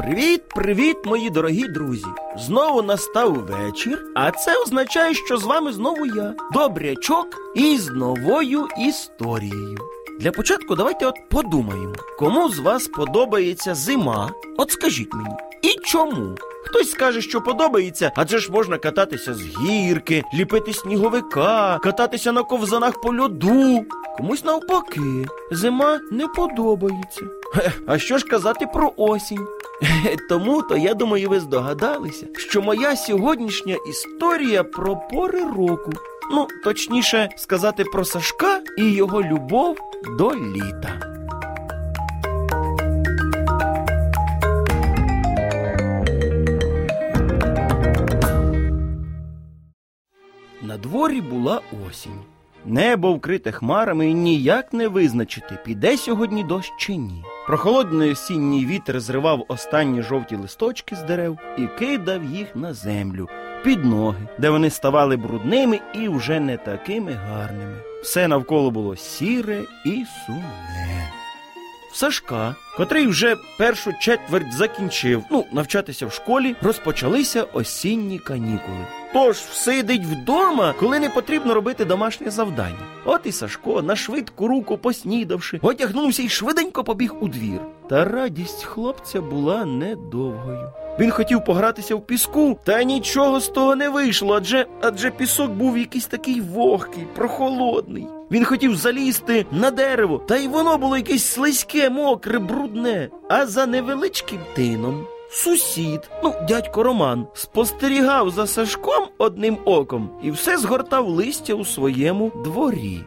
Привіт, привіт, мої дорогі друзі! Знову настав вечір, а це означає, що з вами знову я, Добрячок, із новою історією. Для початку давайте от подумаємо, кому з вас подобається зима? От скажіть мені, чому? Хтось скаже, що подобається, адже ж можна кататися з гірки, ліпити сніговика, кататися на ковзанах по льоду. Комусь навпаки, зима не подобається. А що ж казати про осінь? Тому то я думаю, ви здогадалися, що моя сьогоднішня історія про пори року. Ну, точніше сказати про Сашка і його любов до літа. Дворі була осінь. Небо вкрите хмарами і ніяк не визначити, піде сьогодні дощ чи ні. Прохолодний осінній вітер зривав останні жовті листочки з дерев і кидав їх на землю під ноги, де вони ставали брудними і вже не такими гарними. Все навколо було сіре і сумне. Сашка, котрий вже першу четверть закінчив, ну, навчатися в школі, розпочалися осінні канікули. Тож сидить вдома, коли не потрібно робити домашнє завдання. От і Сашко, на швидку руку поснідавши, одягнувся і швиденько побіг у двір. Та радість хлопця була недовгою. Він хотів погратися в піску, та нічого з того не вийшло, адже адже пісок був якийсь такий вогкий, прохолодний. Він хотів залізти на дерево, та й воно було якесь слизьке, мокре, брудне. А за невеличким тином сусід, ну, дядько Роман, спостерігав за Сашком одним оком і все згортав листя у своєму дворі.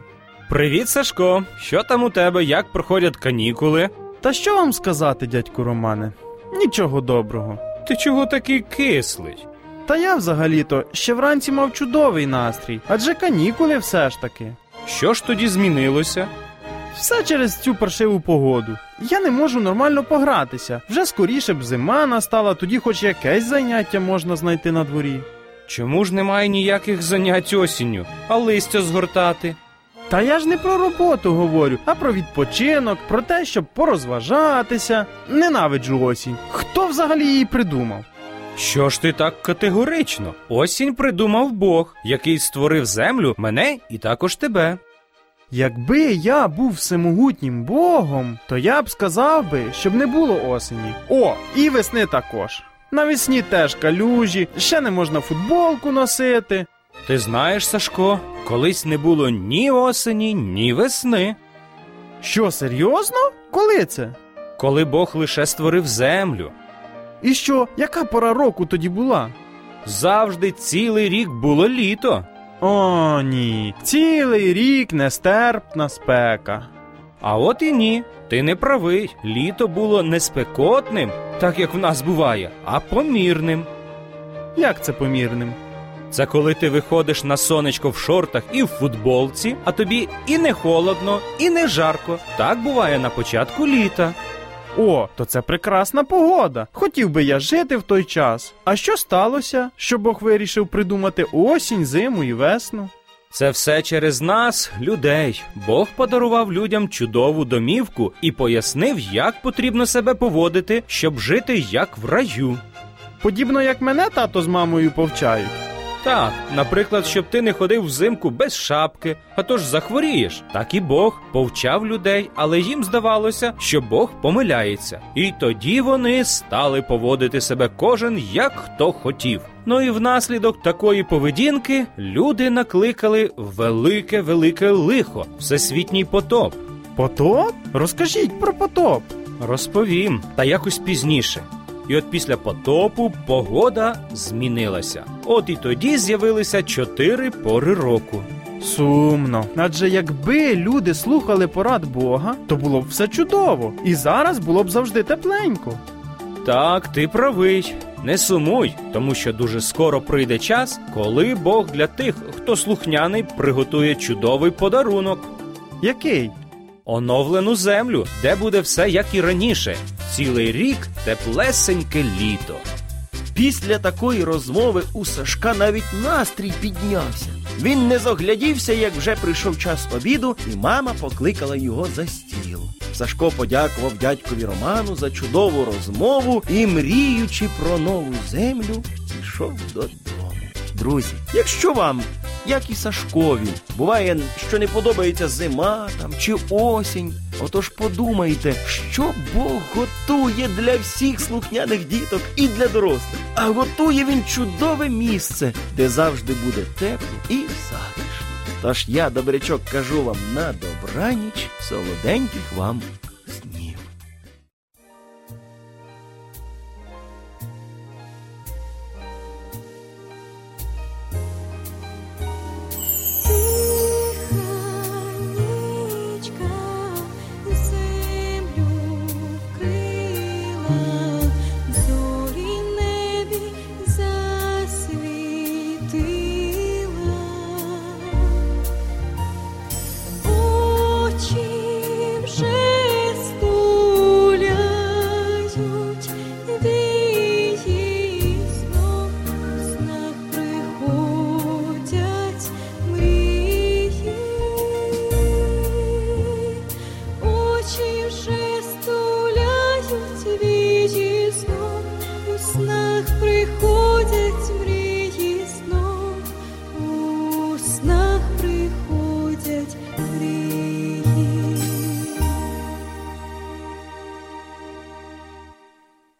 Привіт, Сашко. Що там у тебе? Як проходять канікули? Та що вам сказати, дядьку Романе? Нічого доброго. Ти чого такий кислий? Та я взагалі-то ще вранці мав чудовий настрій, адже канікули все ж таки. Що ж тоді змінилося? Все через цю паршиву погоду. Я не можу нормально погратися. Вже скоріше б зима настала, тоді хоч якесь заняття можна знайти на дворі. Чому ж немає ніяких занять осінню, а листя згортати? Та я ж не про роботу говорю, а про відпочинок, про те, щоб порозважатися. Ненавиджу осінь. Хто взагалі її придумав? Що ж ти так категорично? Осінь придумав Бог, який створив землю, мене і також тебе. Якби я був всемогутнім богом, то я б сказав би, щоб не було осені. О, і весни також. Навесні теж калюжі, ще не можна футболку носити. Ти знаєш, Сашко, колись не було ні осені, ні весни. Що, серйозно? Коли це? Коли Бог лише створив землю. І що, яка пора року тоді була? Завжди цілий рік було літо. О, ні, цілий рік нестерпна спека. А от і ні. Ти не правий. Літо було не спекотним, так як в нас буває, а помірним. Як це помірним? Це коли ти виходиш на сонечко в шортах і в футболці, а тобі і не холодно, і не жарко. Так буває на початку літа. О, то це прекрасна погода. Хотів би я жити в той час. А що сталося, що Бог вирішив придумати осінь, зиму і весну? Це все через нас, людей. Бог подарував людям чудову домівку і пояснив, як потрібно себе поводити, щоб жити як в раю. Подібно як мене тато з мамою повчають. Так, наприклад, щоб ти не ходив взимку без шапки, а то ж захворієш. Так і Бог повчав людей, але їм здавалося, що Бог помиляється. І тоді вони стали поводити себе кожен як хто хотів. Ну і внаслідок такої поведінки люди накликали велике велике лихо, всесвітній потоп. Потоп? Розкажіть про потоп. Розповім, та якось пізніше. І от після потопу погода змінилася. От і тоді з'явилися чотири пори року. Сумно. Адже якби люди слухали порад Бога, то було б все чудово, і зараз було б завжди тепленько. Так, ти правий. Не сумуй, тому що дуже скоро прийде час, коли Бог для тих, хто слухняний, приготує чудовий подарунок. Який? Оновлену землю, де буде все як і раніше. Цілий рік теплесеньке літо. Після такої розмови у Сашка навіть настрій піднявся. Він не зоглядівся, як вже прийшов час обіду, і мама покликала його за стіл. Сашко подякував дядькові Роману за чудову розмову і, мріючи про нову землю, пішов додому. Друзі, якщо вам, як і Сашкові, буває, що не подобається зима там чи осінь, отож подумайте, що Бог готує для всіх слухняних діток і для дорослих. А готує він чудове місце, де завжди буде тепло і затишно. Тож я, добрячок, кажу вам на добраніч, солоденьких вам